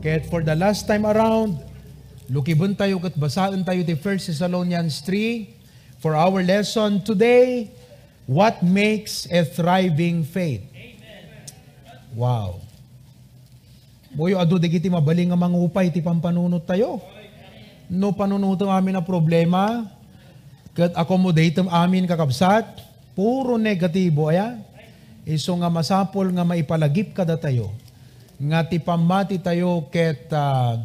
Kaya't for the last time around, lukibon tayo kat basaan tayo ti 1 Thessalonians 3 for our lesson today, what makes a thriving faith? Wow. Boyo ado digiti mabaling nga mangupay ti pampanunot tayo. No panunuto amin na problema, kat accommodate amin kakabsat, puro negatibo aya. Iso nga masapol nga maipalagip kada tayo. Nga ti pamati tayo ket uh,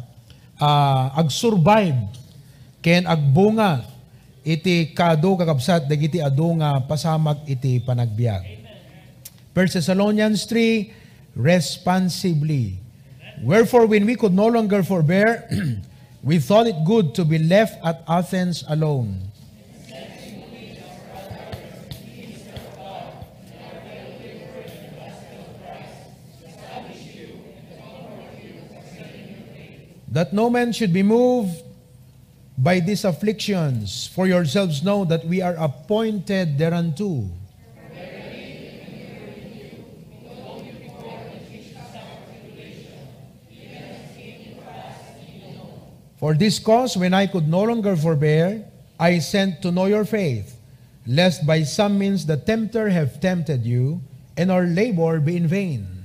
uh, ag-survive ken agbunga iti kado kakabsat dagiti adu nga pasamag iti panagbiag. 1 Thessalonians 3 responsibly. Wherefore when we could no longer forbear we thought it good to be left at Athens alone that no man should be moved by these afflictions, for yourselves know that we are appointed thereunto. For this cause, when I could no longer forbear, I sent to know your faith, lest by some means the tempter have tempted you, and our labor be in vain.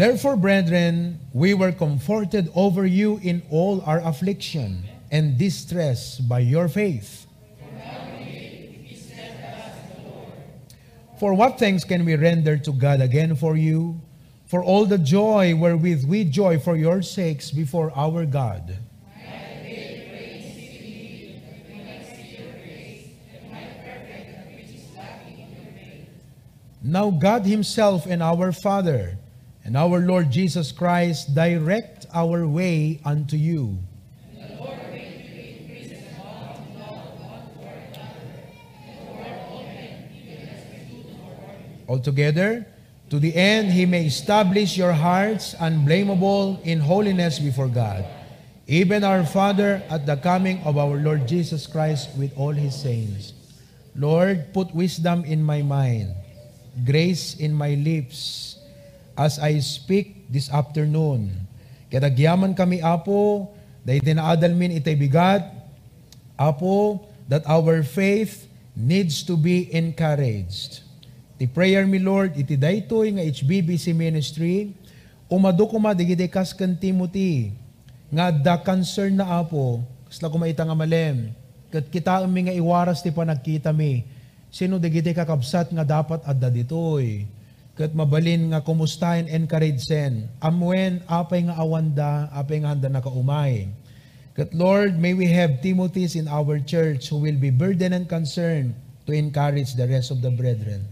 Therefore, brethren, we were comforted over you in all our affliction and distress by your faith. For what thanks can we render to God again for you? For all the joy wherewith we joy for your sakes before our God. Now God Himself and our Father, and our Lord Jesus Christ direct our way unto you. Altogether, to the end he may establish your hearts unblameable in holiness before God, even our Father at the coming of our Lord Jesus Christ with all his saints. Lord, put wisdom in my mind, grace in my lips, as I speak this afternoon. Kaya nagyaman kami, Apo, dahil tinaadalmin itay bigat, Apo, that our faith needs to be encouraged. Ti prayer mi Lord, iti daytoy nga HBBC ministry, umado kuma digiti kas Timothy, nga da concern na apo, kasla kumaita nga malem, kat kita mi nga iwaras ti panagkita mi, sino digiti kakabsat nga dapat adda ditoy, kat mabalin nga kumustahin encourage sen, amwen apay nga awanda, apay nga handa nakaumay. Kat Lord, may we have Timothy's in our church who will be burdened and concerned to encourage the rest of the brethren.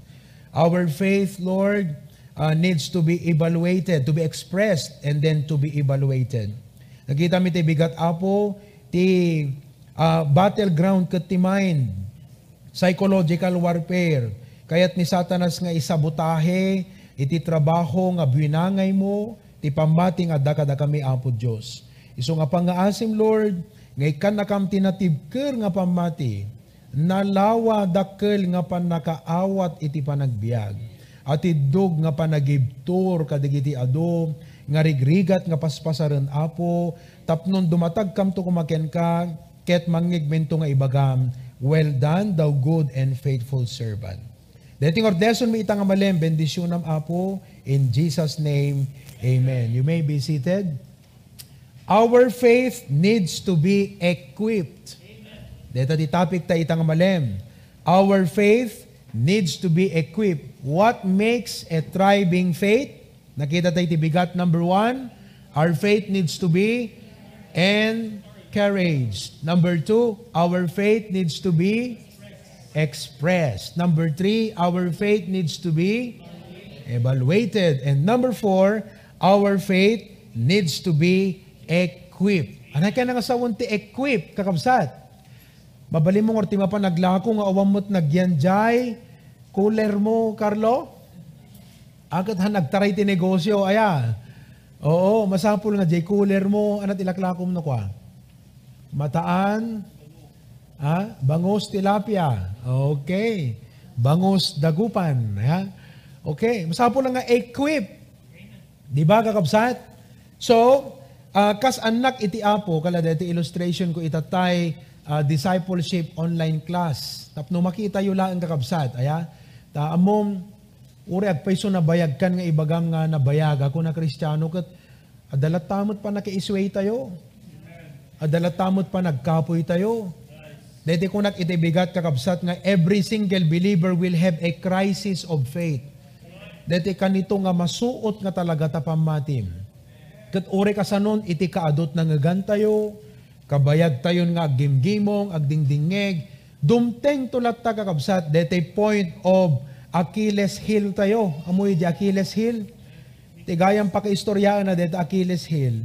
Our faith, Lord, uh, needs to be evaluated, to be expressed, and then to be evaluated. Nakita mi ti bigat apo, ti uh, battleground kat ti mind, psychological warfare. Kaya't ni Satanas nga isabotahe, iti trabaho nga binangay mo, ti pamati nga dakada kami apo Diyos. Iso nga pangaasim, Lord, nga ikan na kam tinatibker nga pamati, nalawa dakkel nga panakaawat iti panagbiag. At idog nga panagibtur kadigiti ado, nga rigrigat nga paspasaran apo, tapnon dumatag kam to kumaken ka, ket mangigmento nga ibagam, well done, thou good and faithful servant. Dating ordeson mi itang amalem, bendisyonam apo, in Jesus' name, amen. You may be seated. Our faith needs to be equipped. Dito di topic ta itang malem. Our faith needs to be equipped. What makes a thriving faith? Nakita tayo bigat number one. Our faith needs to be encouraged. Number two, our faith needs to be expressed. Number three, our faith needs to be evaluated. And number four, our faith needs to be equipped. Ano ka nga sa ti equip, kakabsat? Babali mo ngorti pa naglako nga awam mo't nagyanjay, cooler mo, Carlo? Agad ha nagtaray ti negosyo, aya. Oo, masapul nga jay cooler mo, anat ilaklakom no kwa. mataan, ah, bangus tilapia. Okay. Bangus dagupan. Ha? Okay. Masapo lang nga equip. Di ba kakabsat? So, uh, kas anak iti apo, kala dati illustration ko itatay uh, discipleship online class. Tapno makita yun lang ang kakabsat. Aya? Ta amom, uri at paiso na bayag kan nga ibagang nga nabayag ako na kristyano kat adalat tamot pa nakiisway tayo. Adalat tamot pa nagkapoy tayo. Dito ko nak itibigat kakabsat nga every single believer will have a crisis of faith. Dito kanito nga masuot nga talaga tapamatim. Kat uri ka sa nun, iti kaadot na ngagan tayo, kabayag tayo nga agimgimong, agdingdingeg, dumteng tulat ta kakabsat, dito point of Achilles heel tayo. Amoy di Achilles heel. Tigayang pakaistoryaan na dito Achilles heel.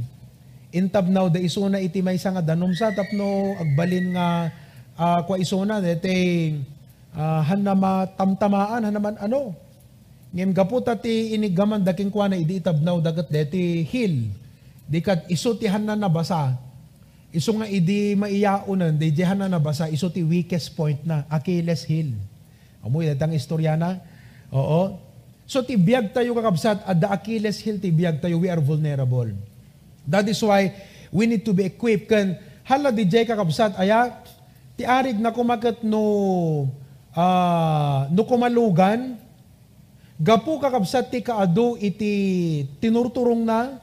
Intab now da isuna iti may nga danumsa tapno agbalin nga uh, kwa isuna dito uh, hanama tamtamaan hanaman ano. Ngem gaputa ti inigaman daking kwa na idi itabnaw dagat deti hill. Di kat iso ti na basa. Iso nga idi maiyaunan, di hanan na basa, iso ti weakest point na, Achilles heel. Amoy datang istorya na. Oo. So ti biyag tayo kakabsat at the Achilles heel ti biyag tayo we are vulnerable. That is why we need to be equipped kan hala di jay kakabsat aya ti arig na kumakat no uh, no kumalugan gapu kakabsat ti kaado iti tinurturong na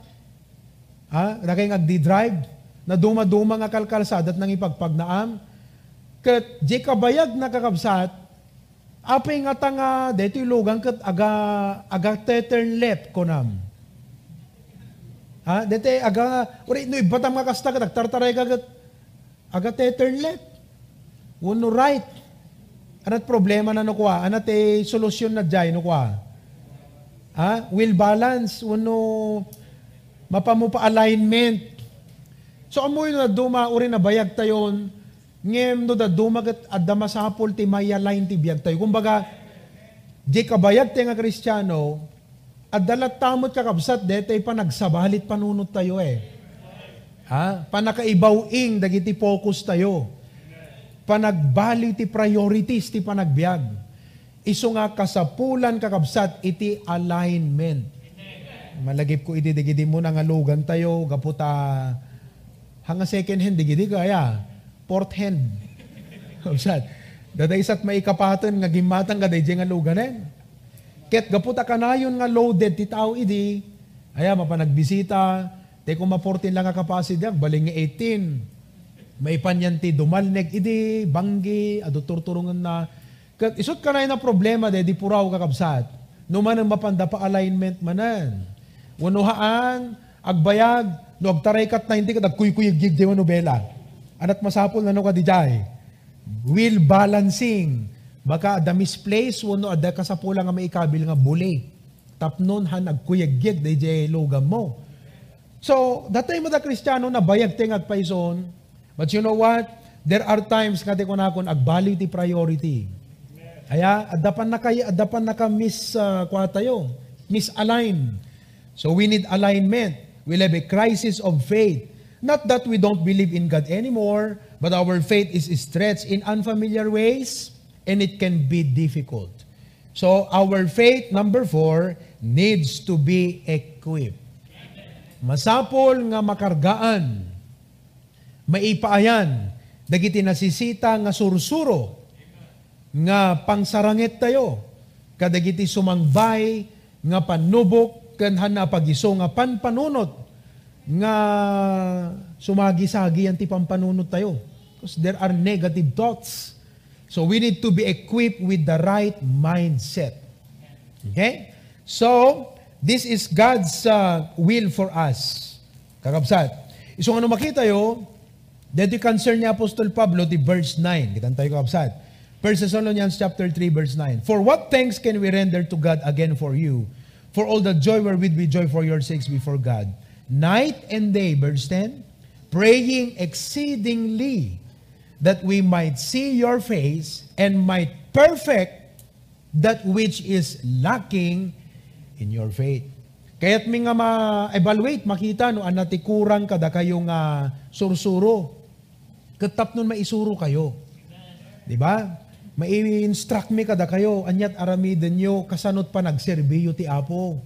ha nakay ngagdi-drive na duma-duma nga kalkalsadat nang ipagpagnaam ket di kabayag na kakabsat Apay nga tanga, dito ilugang kat aga, aga turn left ko nam. Ha? Dito aga, uri, no ibatang mga kasta kat, tartaray ka kat, aga turn left. Uno right. Anat problema na nukwa? Anat eh, solusyon na dyan nukwa? Ha? Will balance. Uno, mapamupa alignment. So amoy na duma, uri na bayag tayon, ngem no da dumagat at damasapol ti maya line ti biyag tayo. Kumbaga, di kabayag ti nga kristyano, at dalat tamot kakabsat, detay pa nagsabalit panunot tayo eh. Ha? Panakaibawing, dagiti focus tayo. Panagbali ti priorities ti panagbiag. Iso nga kasapulan kakabsat, iti alignment. Malagip ko iti digidi mo nga lugan tayo, gaputa hanga second hand digidi kaya fourth hand. Usad. Dadaysat may kapaton nga gimatang gaday nga luganen. Ket gaputa kanayon nga loaded ti tao idi. Aya mapanagbisita, te kung ma-14 lang nga capacity, baling nga 18. May panyanti dumalnek idi, banggi, ado turturungan na. Ket isot kanay na problema de di puraw kakabsat. Numan ang mapanda pa alignment manan. Unuhaan, agbayag, no agtaray kat na hindi ka nagkuy-kuyig gig di nobela Anat masapol na no ka dijay. Will balancing. Baka the misplace wano ada kasapulang nga maikabil nga buli. Tapnon han agkuyagyag DJ logam mo. So, datay mo da kristyano na bayag tingag paison. But you know what? There are times nga ko nakon agbali ti priority. Aya, adapan na kay adapan na ka miss uh, kwa tayo. Misalign. So we need alignment. We'll have a crisis of faith. Not that we don't believe in God anymore, but our faith is stretched in unfamiliar ways and it can be difficult. So our faith, number four, needs to be equipped. Masapol nga makargaan, maipaayan, dagiti nasisita nga sursuro, nga pangsarangit tayo, kadagiti sumangbay, nga panubok, kan hanapagiso nga panpanunot, nga sumagi-sagi ang tipang panunod tayo. Because there are negative thoughts. So we need to be equipped with the right mindset. Okay? So, this is God's uh, will for us. Kakabsat. Isong ano makita yo, dito concern ni Apostol Pablo, di verse 9. Kitan tayo kakabsat. 1 Thessalonians chapter 3 verse 9. For what thanks can we render to God again for you? For all the joy wherewith we joy for your sakes before God night and day, verse 10, praying exceedingly that we might see your face and might perfect that which is lacking in your faith. Kaya't mi nga ma-evaluate, makita no, anati kurang kada kayong uh, sursuro. Katap nun maisuro kayo. Di ba? Mai-instruct mi kada kayo, anyat aramiden nyo, kasanot pa nagserbiyo ti Apo.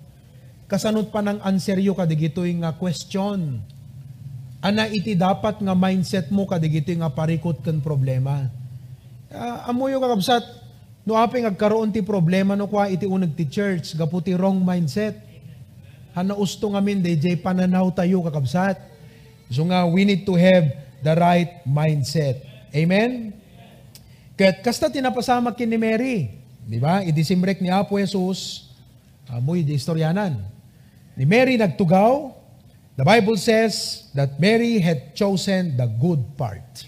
Kasanot pa ng anseryo kadigitoy nga question. Ana iti dapat nga mindset mo kadigitoy nga parikot kan problema. Uh, amo yung kakabsat, no aping agkaroon ti problema no kwa iti unag ti church, gaputi wrong mindset. Hana usto ngamin, DJ, pananaw tayo kakabsat. So nga, we need to have the right mindset. Amen? Kat kasta tinapasama kin ni Mary, di ba? Idisimrek ni Apo Jesus, amoy di istoryanan. Ni Mary nagtugaw, the Bible says that Mary had chosen the good part,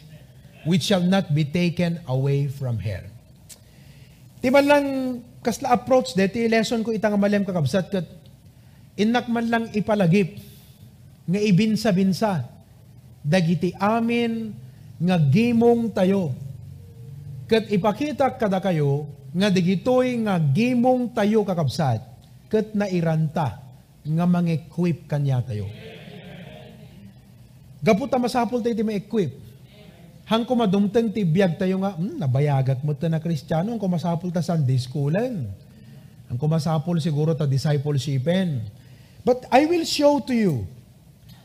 which shall not be taken away from her. Di man lang kasla approach deti lesson ko itang malem kakabsat kat inak man lang ipalagip nga ibinsa-binsa dagiti amin nga gimong tayo kat ipakita kada kayo nga digitoy nga gimong tayo kakabsat kat nairanta nga mang-equip kanya tayo. Gaputa masapol tayo ti ma-equip. Hang kumadumteng ti biyag tayo nga, hmm, nabayagat mo ta na kristyano, ang kumasapol ta Sunday schoolen. Ang kumasapol siguro ta discipleshipen. But I will show to you,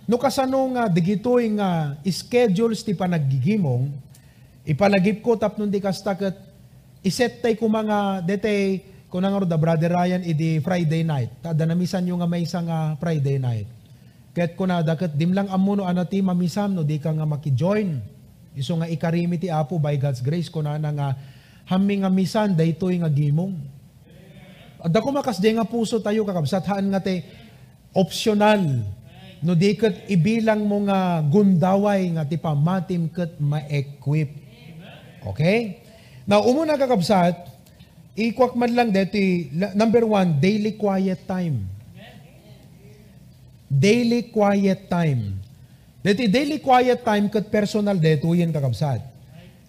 no kasano nga digitoy nga schedules ti panaggigimong, ipalagip ko tapnon di kastaket, iset tay ko mga dete, kung nga da brother Ryan idi Friday night. Tada namisan yung nga may isang uh, Friday night. Ket ko na dakat dim lang amuno anati mamisam no di ka nga maki-join. Iso nga ikarimi ti Apo by God's grace ko na nga hami nga misan daytoy nga gimong. Adda ko makas nga puso tayo kakabsat haan nga te optional no di ket ibilang mo nga gundaway nga ti pamatim ket ma-equip. Okay? Now, umuna kakabsat, ikwak man lang deti, number one, daily quiet time. Daily quiet time. Deti daily quiet time kat personal deto yan kakabsat.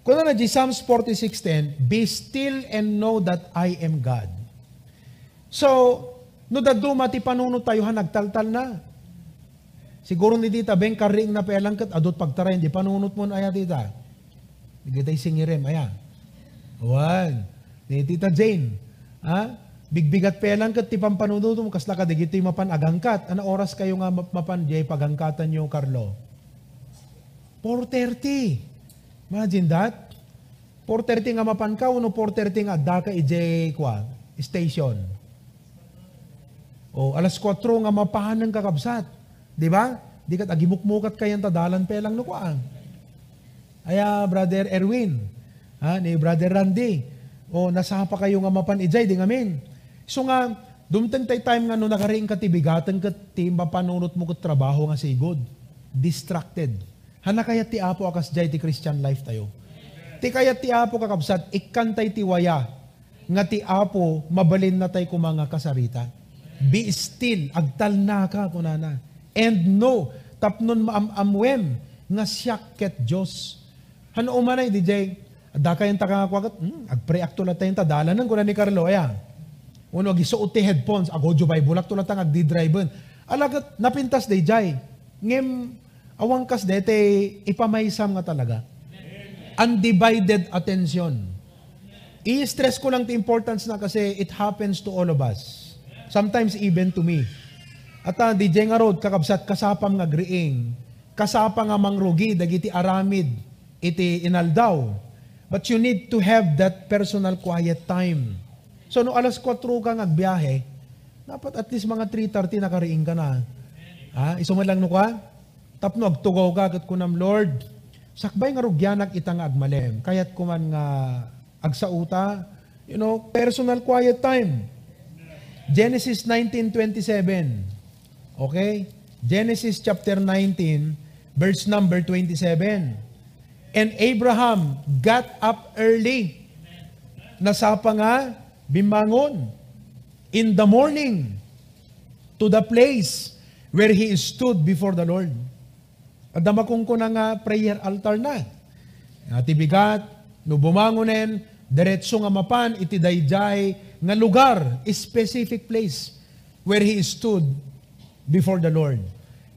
Kung na di Psalms 46.10, Be still and know that I am God. So, no daduma ti panunod tayo ha, nagtaltal na. Siguro ni dita, beng karing na pelang kat adot pagtarayin, di panunod mo na aya dita. Di kita singirem, aya. Wan. Ni Tita Jane. Ha? Bigbigat pelang kat ti pampanunod mo, kasla ka digito yung mapan agangkat. Ano oras kayo nga mapan, jay pagangkatan nyo, Carlo? 4.30. Imagine that. 4.30 nga mapan ka, uno 4.30 nga daka ije kwa, station. O alas 4 nga mapahan ng kakabsat. Di ba? Di kat agimukmukat kayan tadalan pelang no kwa. Aya, Brother Erwin, ha, ni Brother Randy, o nasa pa kayo nga mapan ijay, di ngamin. So nga, dumteng tay time nga no nakariing ka tibigatan ka ti mapanunot mo kat trabaho nga sigod. Distracted. Hana kaya ti apo akas jay ti Christian life tayo. Ti kaya ti apo kakabsat, ikantay ti waya, nga ti apo, mabalin na tay kumanga kasarita. Be still, agtal na ka, kunana. And know, tapnon maamamwem, nga siya ket Diyos. Hano umanay, DJ, ada kayong takakwagat, hmm, agpreakto na tayong tadalanan ko na ni Carlo, ayan. Uno, gisuot ti headphones, agodyo bay, bulak to natang agdi-drive Alagat, napintas day jay. Ngem, awang kas dete, ipamaysam nga talaga. Undivided attention. I-stress ko lang the importance na kasi it happens to all of us. Sometimes even to me. At uh, DJ nga road, kakabsat, kasapam nga griing, kasapa nga mangrugi, dagiti aramid, iti inaldaw. But you need to have that personal quiet time. So no alas 4 ka ngagbiyahe, dapat at least mga 3.30 nakariing ka na. Ha? Iso man lang no ka? Tapno agtugaw ka kat kunam Lord, sakbay nga rugyanak itang agmalem. Kayat kuman nga agsauta, you know, personal quiet time. Genesis 19:27. Okay? Genesis chapter 19, verse number 27. And Abraham got up early. Nasapa nga, bimangon in the morning to the place where he stood before the Lord. At damakong ko na nga prayer altar na. Ati bigat, no bumangonen, diretso nga mapan, iti dayjay, nga lugar, specific place where he stood before the Lord.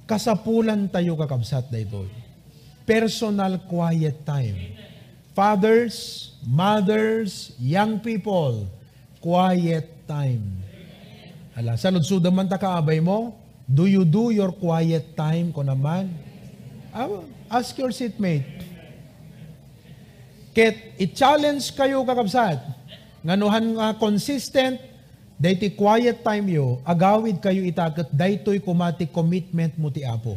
Kasapulan tayo kakabsat daytoy. personal quiet time. Fathers, mothers, young people, quiet time. Ala, sa lutsudan man ta kaabay mo, do you do your quiet time ko naman? Ah, ask your seatmate. Ket i-challenge kayo kakabsat. Nganuhan nga consistent, dayti quiet time yo, agawid kayo itakat, daytoy kumati commitment mo ti Apo.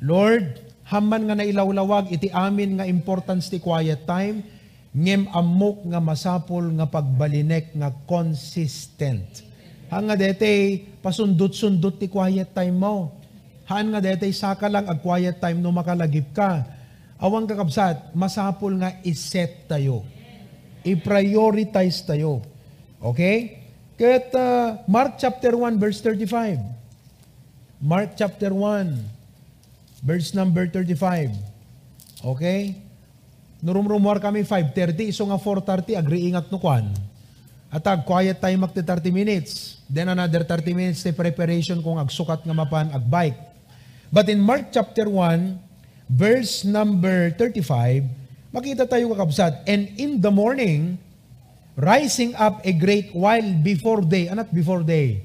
Lord, haman nga nailawlawag iti amin nga importance ti quiet time, ngem amok nga masapol nga pagbalinek nga consistent. Hanga dete pasundot-sundot ti quiet time mo. Haan nga dete saka lang ag quiet time no makalagip ka. Awang kakabsat, masapol nga iset tayo. I-prioritize tayo. Okay? Ket uh, Mark chapter 1 verse 35. Mark chapter 1 verse number 35. Okay? Nurumrumor kami 5.30, iso nga 4.30, agree ingat no kwan. Atag, quiet time magti 30 minutes. Then another 30 minutes ti preparation kung agsukat nga mapan agbike. But in Mark chapter 1, verse number 35, makita tayo kakabsat, And in the morning, rising up a great while before day. Anat before day?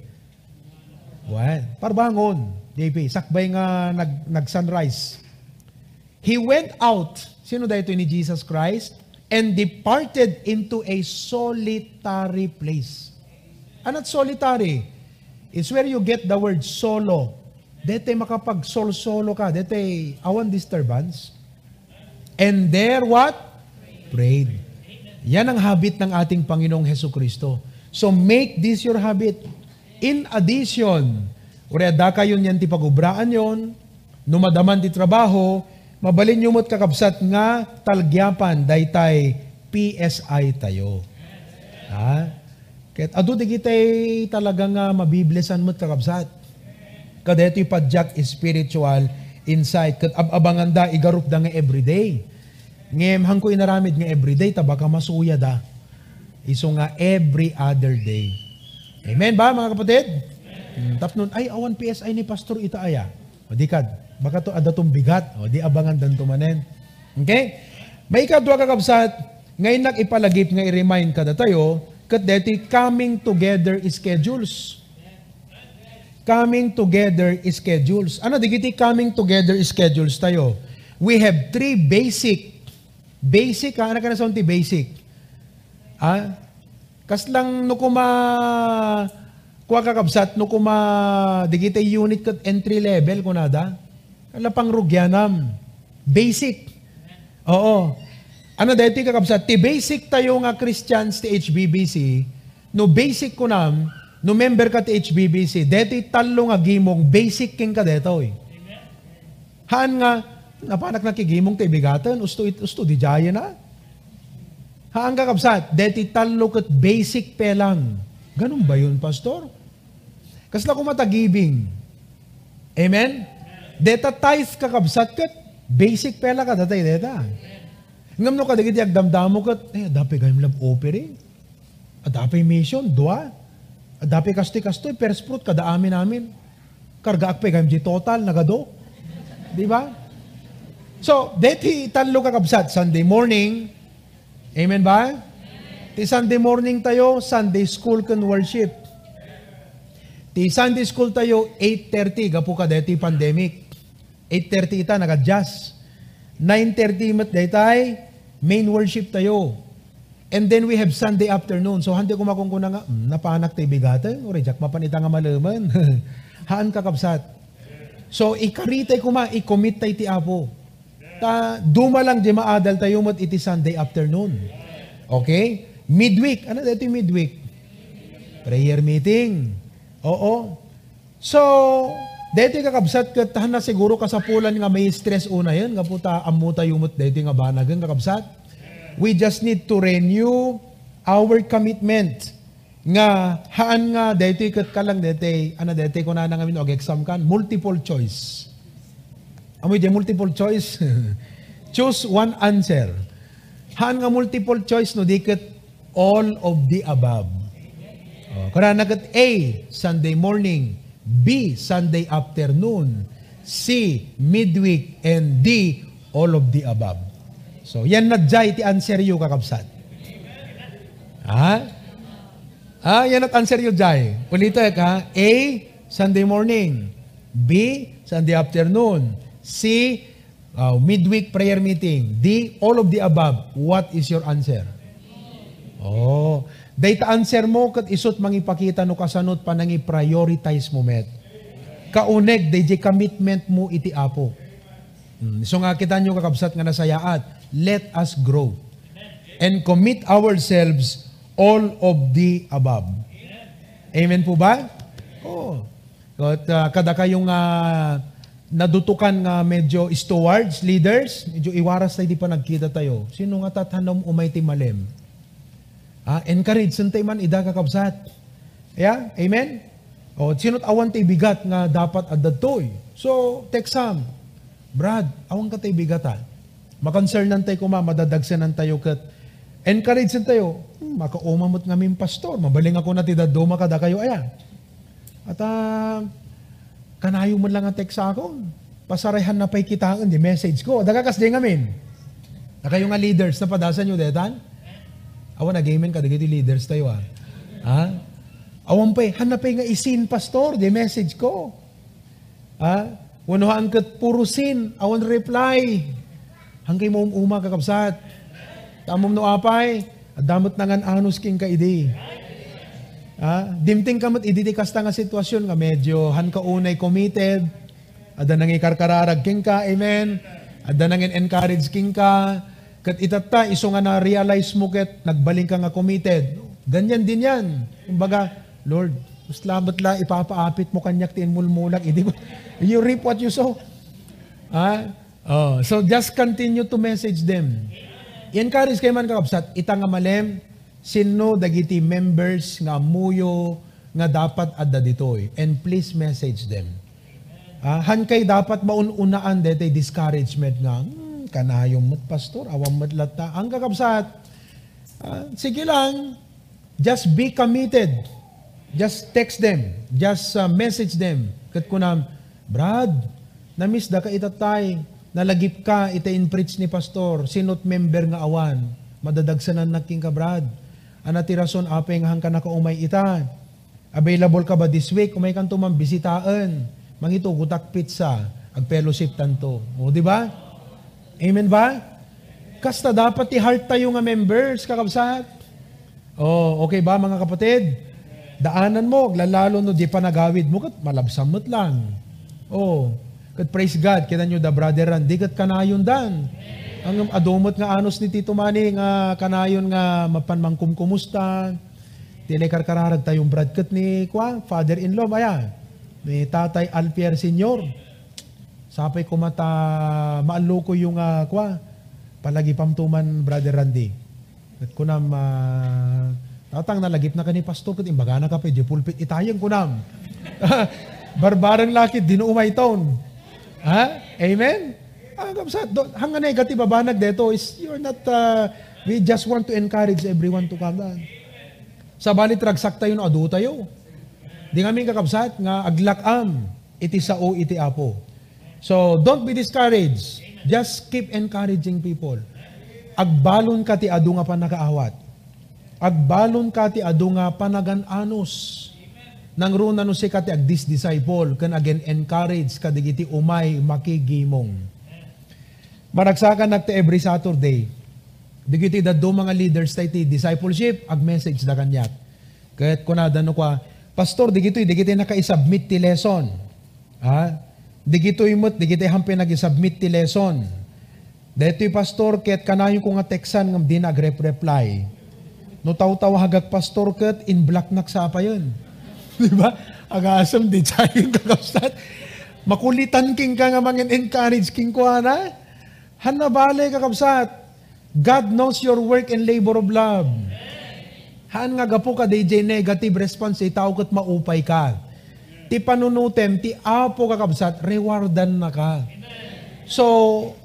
Well, parbangon, JP, sakbay nga nag, nag-sunrise. He went out, sino dahito ni Jesus Christ? And departed into a solitary place. Anat solitary? It's where you get the word solo. Dete makapag sol-solo ka. Dete awan disturbance. And there what? Prayed. Yan ang habit ng ating Panginoong Heso Kristo. So make this your habit. In addition, ureda kayo niyan ti pagubraan yon, numadaman ti trabaho, mabalin nyo mo't kakabsat nga talgyapan daytay PSI tayo. Ha? Kahit ado di kitay talaga nga mabiblisan mo't kakabsat. Kadeto padjak spiritual insight. Kat abangan da, igarup da nga everyday. Ngem hang ko inaramid nga everyday, tabaka masuya da. Iso nga every other day. Amen ba mga kapatid? Hmm, tapnon, ay awan PSI ni Pastor ita aya. O di kad, baka to adatong bigat. O di abangan dan tumanen. Okay? May ikadwa kakabsat, ngayon nag ipalagip nga i-remind kada tayo, kat deti coming together schedules. Coming together schedules. Ano, digiti coming together schedules tayo. We have three basic, basic, ha? Ano ka na sa unti basic? Ah, kas lang no kuma kuha kakabsat no kuma digite unit kat entry level ko nada. Kala pang rugyanam. Basic. Oo. Ano dati kakabsat? Ti basic tayo nga Christians ti HBBC. No basic ko nam, no member ka ti HBBC. Dati talo nga gimong basic king ka deto eh. Haan nga, napanak na kigimong ti bigatan, usto, usto di jaya na. Haan ka kabsat, deti talo kat basic pe lang. Ganun ba yun, pastor? Kasla ko matagibing. Amen? Deta tithe ka kabsat kat basic pe lang ka datay deta. Ngam no ka digiti agdamdamo kat, eh, dapat gayam lab offering. Adapi mission, dua. Adapi kastoy-kastoy, first fruit, kada amin. Karga akpe gayam di total, nagado. Di ba? So, deti talo ka kabsat, Sunday morning, Amen ba? Ti Sunday morning tayo, Sunday school kan worship. Ti Sunday school tayo, 8.30, gapu ka deti pandemic. 8.30 ita, nag-adjust. 9.30 mat daytay, main worship tayo. And then we have Sunday afternoon. So, handi ko makung kuna nga, mm, napanak tayo bigatan, o rejak mapanita nga malaman. Haan kakabsat. So, ikaritay ko ma, tayo ti Apo. Ta, duma lang di maadal tayo mat iti Sunday afternoon. Okay? Midweek. Ano dito yung midweek? Prayer meeting. Oo. So, dito kakabsat kat na siguro kasapulan nga may stress una yan. Nga puta amuta yumot dito nga banagan kakabsat. We just need to renew our commitment nga haan nga dito kat kalang dito ano dito ko na nga og exam kan multiple choice. Amoy di multiple choice. Choose one answer. Haan nga multiple choice no diket all of the above. Oh, kana nagat A, Sunday morning, B, Sunday afternoon, C, midweek, and D, all of the above. So, yan na jay ti answer you kakabsat. Ha? Ah, yan at answer you jay. Ulito ka. A, Sunday morning. B, Sunday afternoon. C, uh, midweek prayer meeting. D, all of the above. What is your answer? Oh, data answer mo kat isot mangipakita no kasanot pa nang i-prioritize mo met. Kauneg DJ commitment mo iti apo. Hmm, So nga kita nyo kakabsat nga nasayaat, let us grow and commit ourselves all of the above. Amen po ba? Oo. At uh, kada kayong uh, nadutukan nga medyo stewards, leaders, medyo iwaras tayo di pa nagkita tayo. Sino nga tatanom umay ti malem? Ah, encourage santay man ida kakabsat. Yeah? Amen? O, sino't awan tay bigat nga dapat adadtoy. So, text Sam, Brad, awan ka tay bigat ha. Makoncernan tayo kuma, madadagsanan tayo kat. Encourage tayo. Hmm, makaumamot nga min pastor. Mabaling ako na ti daduma kada kayo aya. At ah, kanayo mo lang ang text sa akon. Pasarehan na pa'y kitaan di message ko. Dagakas di ngamin. Na kayo nga leaders na padasan nyo detan. Awan na gamen ka, dagiti leaders tayo ah. Ha? Awan pa'y, hanapay nga isin pastor, di message ko. Ha? Unuhaan kat puro sin, awan reply. Hangkay mo uma kakabsat. Tamom no apay, adamot nangan anus king ka idi. Ha? Dimting kamot idi ti kasta nga sitwasyon nga medyo han ka unay committed. Ada nang ikarkararag king ka, amen. Ada nang encourage king ka. Kat itata, iso nga na-realize mo ket, nagbaling ka nga committed. Ganyan din yan. Kumbaga, Lord, mas la, ipapaapit mo kanyak tin mulmulag. Ko, you reap what you sow. Ah, oh, so just continue to message them. I-encourage kayo man kakabsat, ita nga malem, sino dagiti members nga muyo nga dapat adda ditoy. And please message them. Ah, han kay dapat maununaan dete discouragement nga, hmm, kanayong mat pastor, awam mat lata. Ang kakabsat, ah, sige lang, just be committed. Just text them. Just uh, message them. Kat kunam, Brad, na-miss da ka itatay. Nalagip ka, ita in preach ni pastor. Sinot member nga awan. Madadagsanan na king ka, Brad. Anatirason apeng hang ka nakaumay ita. Available ka ba this week? Umay kan tumang bisitaan. Mangito, gutak pizza. Ag fellowship tanto. O, di ba? Amen ba? Kasta dapat i-heart tayo nga members, kakabsat. Oh, okay ba mga kapatid? Daanan mo, lalalo no, di pa nagawid mo, kat malabsamot lang. Oh, kat praise God, kita nyo da brother Randy, kat kanayon dan. Ang adomot nga anos ni Tito Manny, nga kanayon nga mapanmangkum kumusta. Tilay karkararag tayong brad kat ni kwa, father-in-law, maya. May tatay Alpier Senior. Sapay ko mata, maalo ko yung uh, kwa, palagi pamtuman brother Randy. At kunam, uh, tatang nalagip na kani pastor, kat imbaga na ka di pulpit itayang kunam. Barbarang lakit, dinuumay taon. Ha? Amen? Kapsa, do, hanga negative babanag deto is you're not, uh, we just want to encourage everyone to come down. Sa balit ragsak tayo no adu tayo. Di kami kakabsat nga aglakam iti sao iti apo. So don't be discouraged. Just keep encouraging people. Agbalon ka ti adu nga panakaawat. Agbalon ka ti adu nga panagananos. Nang runa no si kati ag this disciple kan again encourage kadigiti umay makigimong. Maragsakan nagte every Saturday. Digiti daddo mga leaders tayo ti discipleship, ag message da kanyak. Kahit kunada no kwa, Pastor, digito digiti naka-submit ti lesson. Ha? Digito imot, digiti hampi nag-submit ti lesson. Deto'y pastor, ket kanayon ko nga teksan ngam di nag-reply. No taw-taw hagag pastor ket in black naksapa yun. Di ba? Agasam di tayo kakapsat. Makulitan king ka nga mangin encourage king ko na. Hanabale kakapsat. God knows your work and labor of love. Haan nga gapo ka DJ negative response ay tao kat maupay ka. Ti panunutem, ti apo kakabsat, rewardan na ka. So,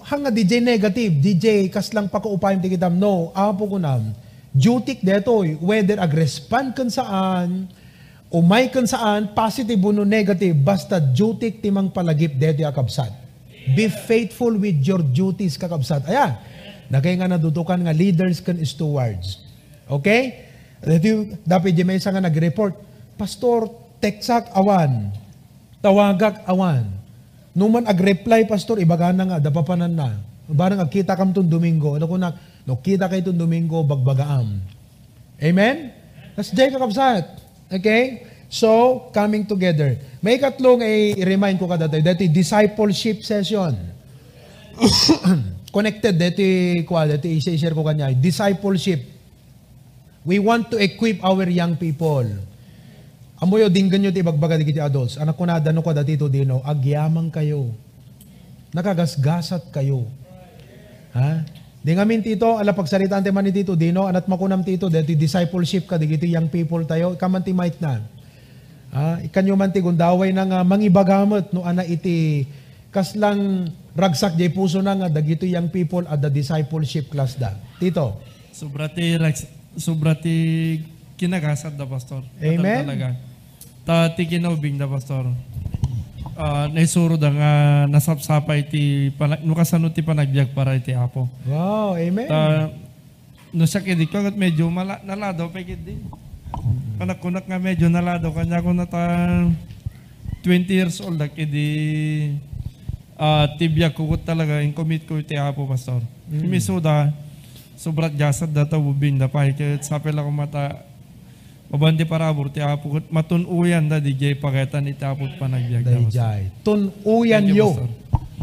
hanga DJ negative, DJ kaslang pakuupayan ti kitam, no, apo ko nam, duty detoy, whether ag-respond kan saan, umay kan saan, positive no negative, basta duty ti mang palagip detoy akabsat. Be faithful with your duties, kakabsat. Ayan, nakay nga nadudukan nga leaders kan stewards. Okay? Dapat di may isa nga nag-report, Pastor, teksak awan, tawagak awan. Numan ag-reply, Pastor, ibaga na nga, dapapanan na. Barang agkita kam tun Domingo, ano ko na, no, kita kay tun Domingo, bagbagaam. Amen? That's day kakabsat. Okay? So, coming together. May katlong i-remind ko kada tayo, dati discipleship session. Connected, dati, kwa, dati i-share ko kanya, discipleship. We want to equip our young people. Amoy dinggan nyo ti bagbaga di kiti adults. Anak ko na, dano ko dati to dino, agyamang kayo. Nakagasgasat kayo. Ha? Di nga min tito, ala pagsalitaan ti man ni tito dino, anat makunam tito, dati discipleship ka, di kiti young people tayo, kaman might na. Ah, ikanyo man ti gundaway na nga mangibagamot no ana iti kaslang ragsak jay puso na nga dagito young people at the discipleship class da. Tito. Sobra ti, sobra ti kinagasat da, Pastor. Amen. Talaga. Ta ti kinaubing da, Pastor. Ah, naisuro da nga nasapsapay ti, panag, no kasano ti panagbiag para iti apo. Wow, amen. Ta, no siya kidi ko, at medyo mala, nalado pa kidi. Panakunak nga medyo nalado, kanya ko na ta 20 years old, na kidi ah tibyak ko ko talaga, in commit ko iti apo, Pastor. Mm. Misuda, sobrat jasad da ta bubing da pa, kaya sapil ako mata, Mabandi parabor ti apo matunuyan da di jay paketan iti apo panagbiag da. Dayjay. Tunuyan yo. Pastor.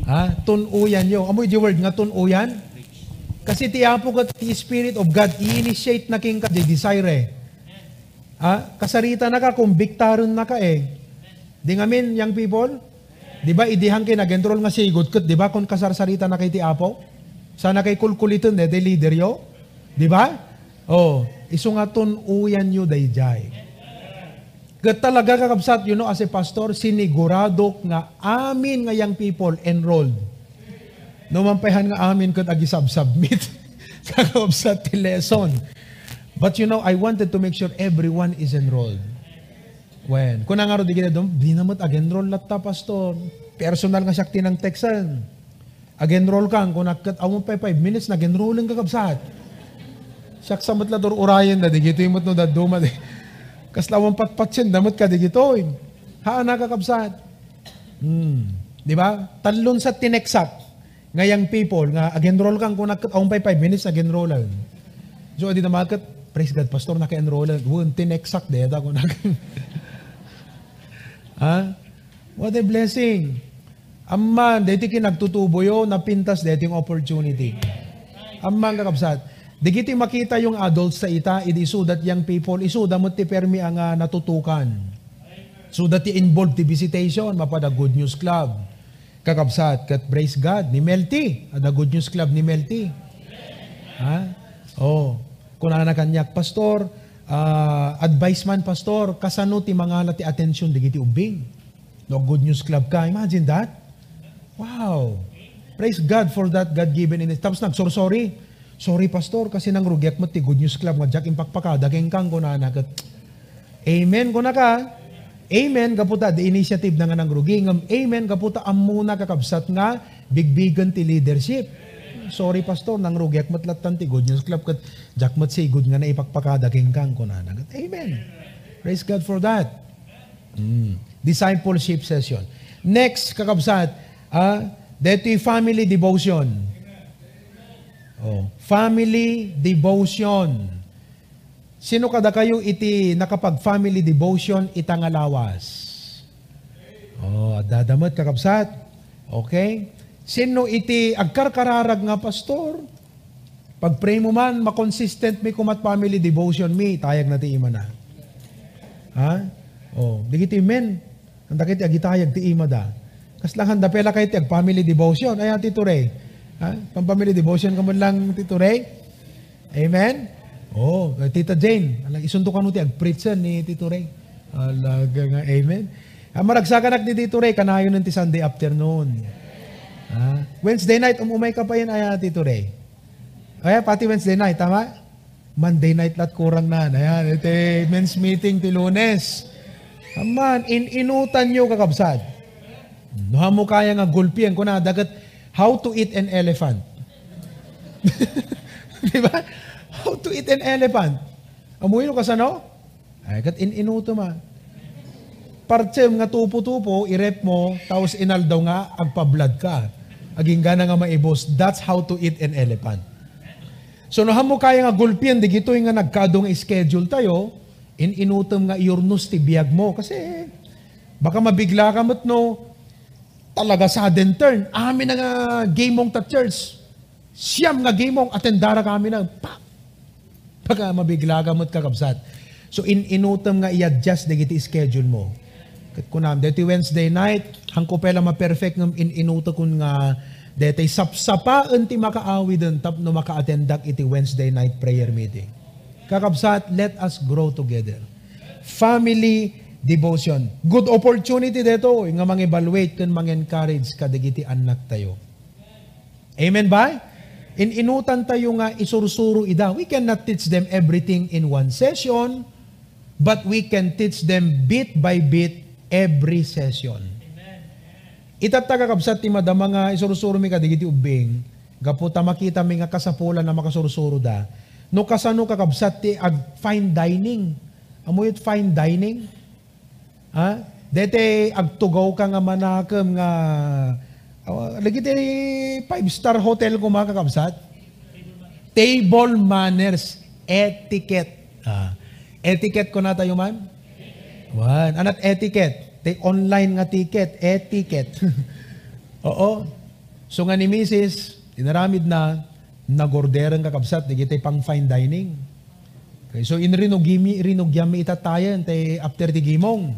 Ha? Tunuyan yo. Amoy di word nga tunuyan? Kasi ti apo kat ti Spirit of God i-initiate na king ka di desire. Ha? Kasarita na ka, kumbiktaron na ka eh. Di nga min, young people, di ba, idihang kinagentrol nga sigot kat, di ba, kung kasarsarita na kay ti apo? Sana kay kulkuliton de, de leader yo? Di ba? Oh, iso nga tunuyan yo dayjay. Kat talaga kakabsat, you know, as a pastor, sinigurado nga amin nga young people enrolled. Numampahan nga amin kat agisab-submit. kakabsat ti lesson. But you know, I wanted to make sure everyone is enrolled. When? Kung nga di gina dom, di namat ag-enroll latta, pastor. Personal nga sakti ng Texan. Ag-enroll kang, kung nakat awon pa 5 minutes, nag-enroll ang kakabsat. Siyak sa matla dor urayan na, di gito imot no da duma di. Kaslawang patpatsin, damot ka di gito. Haan nakakabsat. Hmm. Di ba? Talon sa tineksak ngayang people nga ag-enroll kang kung nakat awon pa 5 minutes, nag-enrollan. So, di na makat, praise God, pastor, naka-enrollan. Wun, tineksak de, da ko nak. ha? What a blessing. Amman, dito kinagtutubo yo, napintas yung opportunity. Amman kakabsat. Di kiti makita yung adults sa ita, idi so that young people, iso damot ti permi ang ah, natutukan. So that ti involved ti visitation, mapada Good News Club. Kakabsat, kat praise God, ni Melty, ada Good News Club ni Melty. Ha? Oh, kung na kanyak, pastor, ah, advice man, pastor, kasano ti mga ti attention, di kiti ubing. No, Good News Club ka. Imagine that. Wow. Praise God for that God-given in it. Tapos nagsorry. Sorry, pastor, kasi nang rugyat mo ti Good News Club, nga jak impakpaka, daging kang kunana kat. Amen, kuna ka. Amen, kaputa, the initiative na nga ng rugi. Ngam, Amen, kaputa, amuna kakabsat nga, bigbigan ti leadership. Sorry, pastor, nang rugyat mo't latan ti Good News Club, kat jak mo't sigod nga na ipakpaka, daging kang kunana kat. Amen. Praise God for that. Mm. Discipleship session. Next, kakabsat, ah, dito family devotion. Oh, family devotion. Sino kada kayo iti nakapag family devotion itangalawas? Oh, dadamot kakabsat. Okay? Sino iti agkarkararag nga pastor? Pag pray mo man, makonsistent mi kumat family devotion mi, tayag na ti ima na. Ha? Oh, digiti men. Ang dakit agitayag ti ima da. Kaslang handa pela kay ti ag family devotion. Ay ti Ture. Ha? Pang family devotion ka man lang ti Ture. Amen. Oh, Tita Jane, alang isundo ka ti ag preacher ni Tito Ray. Alaga nga, amen. Ah, maragsakanak ni Tito Ray, kanayon ng ti Sunday afternoon. Ah, Wednesday night, umumay ka pa yan, ay Tito Ray. Ay, pati Wednesday night, tama? Monday night lat kurang na. Ayan, ito men's meeting ti lunes. Aman, in inutan nyo kakabsad. No mo kaya nga gulpian ko na dagat how to eat an elephant. Di ba? How to eat an elephant. Amuyo ka sa? Ay, kat in-inuto ma. Partsem nga tupo-tupo, irep mo, tapos inaldaw nga, agpa-blood ka. Aging gana nga maibos. That's how to eat an elephant. So no mo kaya nga gulpian, di gito nga nagkadong schedule tayo, in-inutom nga iurnus ti biyag mo. Kasi baka mabigla ka mo't no, talaga sudden turn. Amin na nga game mong ta church. Siyam nga game mong atendara kami na. Pa! Baka mabigla ka mo't kakabsat. So in inutom nga i-adjust digiti schedule mo. Kunam, deti Wednesday night, hangko pela ma-perfect ng in inuto kun nga deti sapsapaan ti makaawi dun tap no maka-attendak iti Wednesday night prayer meeting. Kakabsat, let us grow together. Family devotion. Good opportunity dito nga mang-evaluate kun mang-encourage kadigiti anak tayo. Amen ba? In inutan tayo nga isursuro ida. We cannot teach them everything in one session, but we can teach them bit by bit every session. Itataga kabsat ti madama nga isursuro mi kadigiti ubing, gaputa makita mi nga kasapulan na makasursuro da. No kasano kakabsat ti ag fine dining. Amoyot fine dining. Ha? Dete agtugaw ka nga manakam nga uh, lagi ti five star hotel ko mga kakabsat. Table manners, etiquette. Ah. Etiquette ko na tayo man? Wan. Anat etiquette? Te online nga ticket, etiquette. Oo. So nga ni Mrs., inaramid na, nagorderang kakabsat, di kita pang fine dining. Okay, so in rinugimi, rinugyami itatayan, te after di gimong,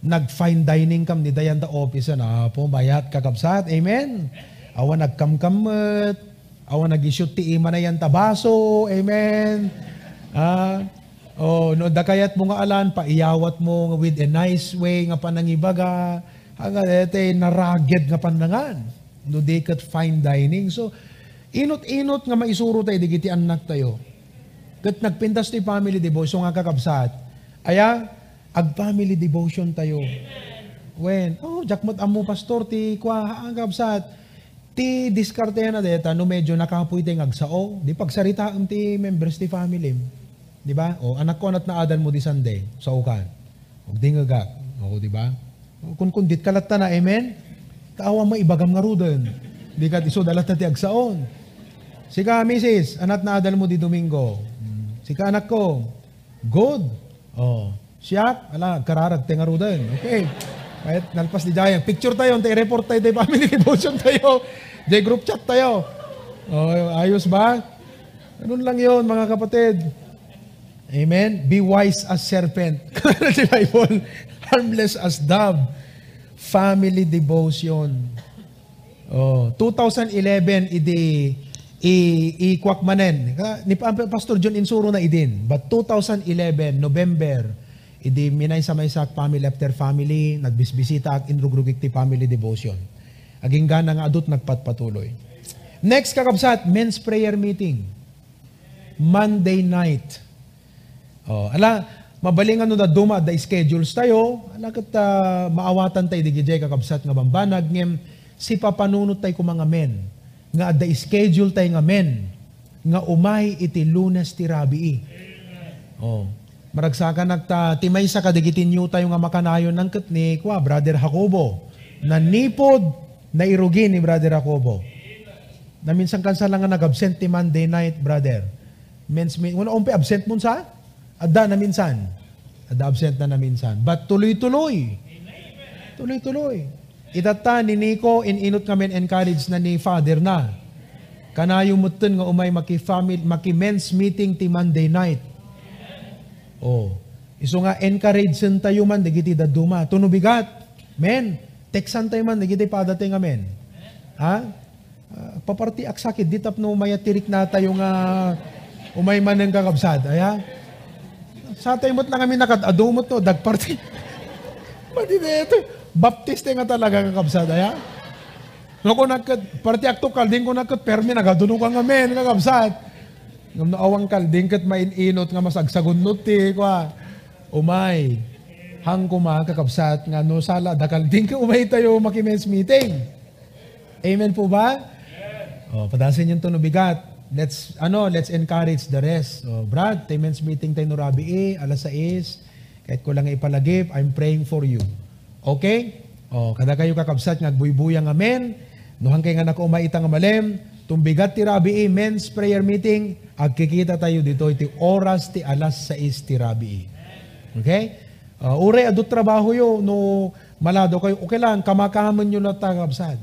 nag-fine dining kam ni dayan da office na po, bayat kakabsat, amen. Awa nagkamkamot, awa nag-ishoot ti ima na yan tabaso, amen. Ah, Oh, no dakayat mo nga alan paiyawat mo with a nice way nga panangibaga hanga ete naraged nga panangan. No they could fine dining. So inot-inot nga maisuro tayo digiti anak tayo. Kat nagpintas ti family devotion nga kakabsat. Aya ag family devotion tayo. When oh jakmat amo pastor ti kwa ang ti diskarte na deta no medyo nakapoy ti agsao di pagsarita ti members ti family Di ba? O anak ko anat na adan mo di Sunday sa ukan. Og dingagak. O di ba? Kun kun dit kalat na, amen. Kaawa mo ibagam nga ruden. Di ka iso dalat ti agsaon. Sika, misis, anak na adan mo di Domingo. Sika anak ko, good. Oh, siya, ala, kararag te nga ruden. Okay. Kahit nalpas di Jaya. Picture tayo, tayo report tayo, tayo family devotion tayo. Tayo group chat tayo. Oh, ayos ba? Ganun lang yon mga kapatid. Amen? Be wise as serpent. the Bible, harmless as dove. Family devotion. Oh, 2011 idi ikwak manen. Ni Pastor John Insuro na idin. But 2011 November idi minay sa may sak family after family nagbisbisita at inrugrugik ti family devotion. Aging gana nga adut nagpatpatuloy. Next kakabsat, men's prayer meeting. Monday night. Oh, ala, mabalingan no da duma da schedules tayo, ala kat uh, maawatan tayo digijay kakabsat nga bambanag ngem si papanunot tayo ko mga men nga da schedule tayo nga men nga umay iti lunes ti rabii. Oh. Maragsakan nagta timay sa kadigitin nyo tayo nga makanayon ng kat ni kwa, Brother Jacobo. Na nipod na irugin ni Brother Jacobo. Na minsan kansa lang nga nag-absent ti Monday night, brother. Men's meeting. Una umpi absent mo sa? Ada na minsan. Ada absent na na minsan. But tuloy-tuloy. Tuloy-tuloy. Itata ni Nico, inunot kami encourage na ni Father na. Kanayo mutun nga umay maki family maki men's meeting ti Monday night. Oh. Iso nga encourage tayo man digiti daduma. Tunubigat. Men, teksan tayo man digiti padate nga men. Ha? Uh, paparti aksakit ditap no mayatirik na tayo nga umay man ng kakabsad. Aya? Sa tayo mo't lang kami nakadumot to, dagparti. Madi na ito. Baptiste nga talaga kakabsad. Aya? No ko nakad, parti akto kalding ko nakad, permi nagaduno ka nga men, kakabsad. Ngam na awang kalding kat maininot nga masagsagun nuti, kwa. Umay. Hang kuma kakabsat nga no sala dakal din ka umay tayo makimens meeting. Amen po ba? Oh, padasin yung tuno bigat. Let's ano, let's encourage the rest. Oh, Brad, tayo men's meeting tayo no Rabi eh, alas 6. Kahit ko lang ipalagip, I'm praying for you. Okay? Oh, kada kayo kakabsat nga buybuyang amen. Nuhang kay nga nako umaita nga malem, tumbigat ti Rabi eh, men's prayer meeting, agkikita tayo dito iti oras ti alas 6 ti Rabi eh. Okay? Uh, ure adut trabaho yo no malado kayo okay lang kamakaman nyo na tagabsad.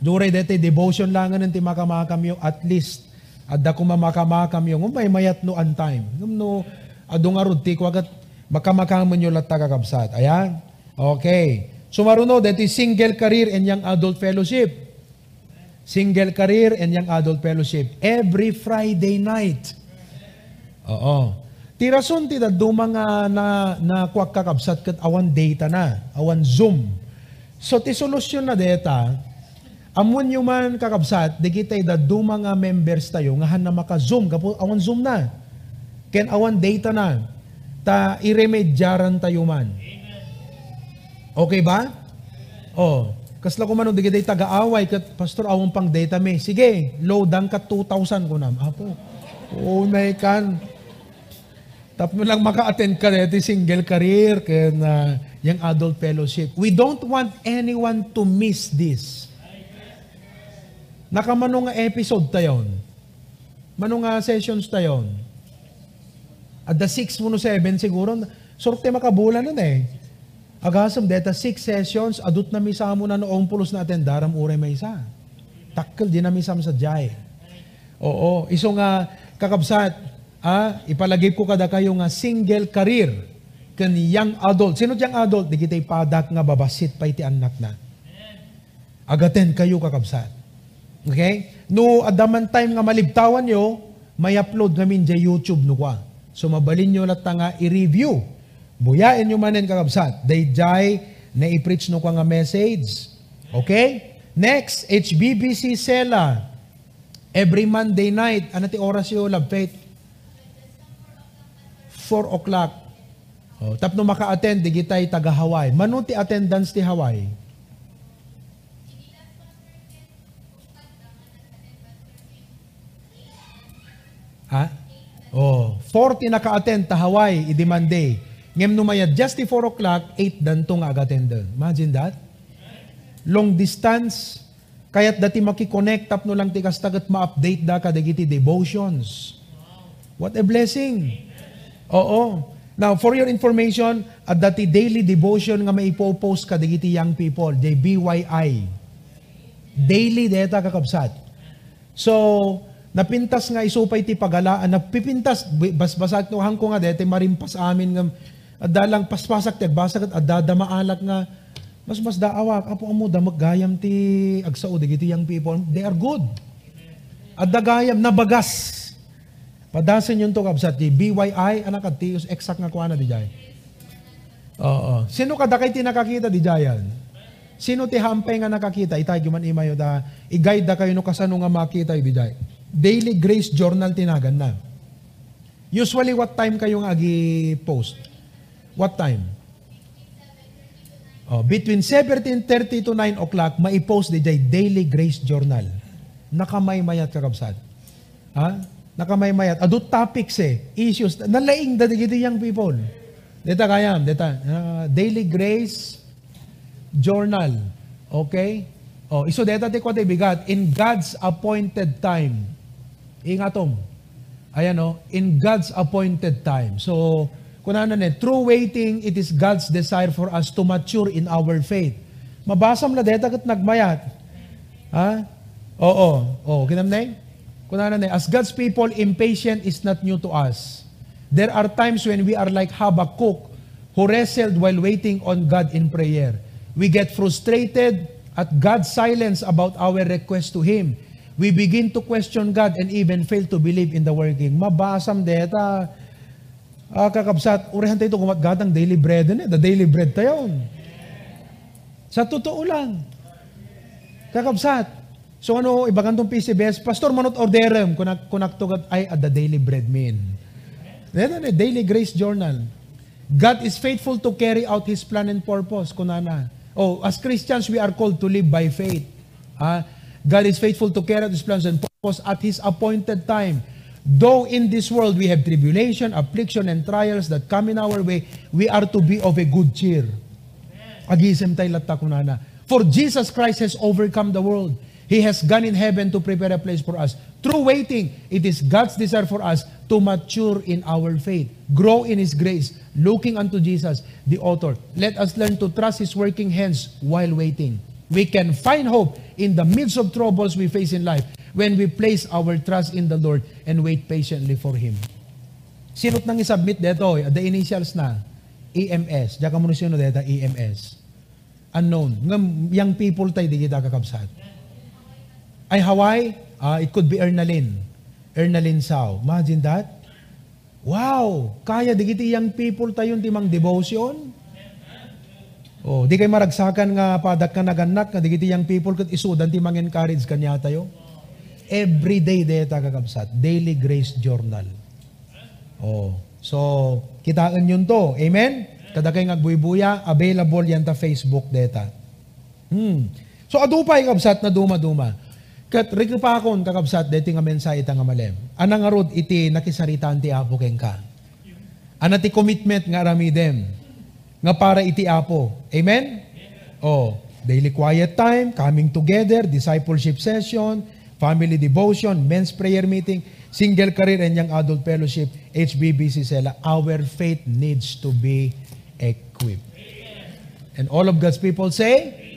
Dure dete devotion lang ng ti makamakam at least adda ko mamakamakam yo may mayat no an time. No adong arud ti kwagat makamakaman nyo na tagabsad. Ayan. Okay. Sumaruno dete single career and young adult fellowship. Single career and young adult fellowship every Friday night. Oo. Tirason ti da mga na na kwak kakabsat ket awan data na, awan Zoom. So ti solusyon na data, amon yung man kakabsat, di kita da mga members tayo nga han na maka-Zoom, kapo awan Zoom na. Ken awan data na. Ta iremedyaran tayo man. Okay ba? Oh, kasla ko man di kita taga-away ket pastor awon pang data me. Sige, load ang ka 2,000 ko nam. Apo. Oh, may kan. Tap mo lang maka-attend ka dito single career kaya na yung adult fellowship. We don't want anyone to miss this. Nakamano nga episode tayon. Mano nga sessions tayon. At the 6 mo no 7 siguro, sorte makabulan nun eh. Agasam deta 6 sessions, adut na misa mo na noong pulos na attend, daram uray may isa. Takkel din na misam sa jay. Oo, iso nga kakabsat, ah, ipalagay ko kada kayo nga single career kan young adult. Sino yang adult? Di kita ipadak nga babasit pa iti anak na. Agaten kayo kakabsat. Okay? No, adaman time nga malibtawan nyo, may upload namin sa YouTube no kwa. So mabalin nyo lat nga i-review. Buyain nyo manen kakabsat. Day jay na i-preach no kwa nga message. Okay? Next, HBBC Sela. Every Monday night, ano ti oras yun, love faith? 4 o'clock. Oh, tapno maka-attend, di kita'y taga Hawaii. Mano ti attendance ti Hawaii? Ha? Oh, 40 naka-attend ta Hawaii, idi Monday. Ngem numayad just ti 4 o'clock, 8 danto nga aga-attend. Imagine that? Long distance, kaya't dati makikonnect up no lang ti kastagat ma-update da ka dagiti devotions. What a blessing. Oo. Now, for your information, at dati daily devotion nga maipopost ka dagiti young people, the BYI. Daily data kakabsat. So, napintas nga isupay ti pagalaan, napipintas, basbasak no hangko nga dete marimpas amin nga adalang paspasak ti agbasak at adadamaalak nga mas mas daawak apo amo da maggayam ti agsao digiti young people they are good at dagayam nabagas padasen yun to kabsat ti BYI anak at ti exact nga kuana di jay Oo. Sino kada kay ti nakakita di jayan? Sino ti hampay nga nakakita? Itay man imayo da i-guide da kayo no kasano nga makita di jay. Daily Grace Journal tinagan na. Usually what time kayo nga agi post? What time? Oh, between 17.30 to 9 o'clock, maipost di jay Daily Grace Journal. Nakamay mayat kakabsat. Ha? Nakamay mayat. Adut topics eh. Issues. Nalaing da digiti young people. Deta kayam. Deta. Uh, Daily Grace Journal. Okay? Oh, iso deta ti ko bigat. In God's appointed time. Ingatom. Ayan o. In God's appointed time. So, kunana ne, true waiting, it is God's desire for us to mature in our faith. Mabasam na deta kat nagmayat. Ha? Oo. Oo. Kinamnay? Kunana ne, as God's people, impatient is not new to us. There are times when we are like Habakkuk, who wrestled while waiting on God in prayer. We get frustrated at God's silence about our request to Him. We begin to question God and even fail to believe in the working. Mabasam deta, Ah, kakabsat, urihan tayo ito gumatgatang daily bread na, the daily bread tayo. Sa totoo lang. Kakabsat. So ano, ibagan tong PCBS, Pastor, manot orderem, kunak, kunak to ay at the daily bread mean. Then, ano, daily grace journal. God is faithful to carry out His plan and purpose, kunana. Oh, as Christians, we are called to live by faith. Ah, God is faithful to carry out His plans and purpose at His appointed time. Though in this world we have tribulation, affliction, and trials that come in our way, we are to be of a good cheer. Agisem tayo kunana. For Jesus Christ has overcome the world. He has gone in heaven to prepare a place for us. Through waiting, it is God's desire for us to mature in our faith, grow in His grace, looking unto Jesus, the author. Let us learn to trust His working hands while waiting. We can find hope in the midst of troubles we face in life when we place our trust in the Lord and wait patiently for Him. Sinot nang isubmit dito, eh, the initials na, EMS. Diyan ka muna sino dito, EMS. Unknown. Ngam, young people tayo, di kita kakabsat. Ay, Hawaii, ah, it could be Ernalyn. Ernalyn Sao. Imagine that. Wow! Kaya di kiti young people tayo timang devotion. Oh, di kay maragsakan nga padak ka naganak nga di kiti young people kat isudan timang encourage kanya tayo. Every day deta kakabsat. Daily Grace Journal. Oh. So, kitaan yun to. Amen? Kada kay ngagbuy-buya, available yan ta Facebook deta. Hmm. So, adupay kabsat na duma-duma. Kat rekipakon kakabsat deti nga mensahe ita nga malem. Anang arod iti nakisaritaan ti apo ken ka. Ana ti commitment nga aramidem nga para iti apo. Amen? Oh, daily quiet time, coming together, discipleship session, family devotion, men's prayer meeting, single career and young adult fellowship, HBBC Sela. Our faith needs to be equipped. And all of God's people say,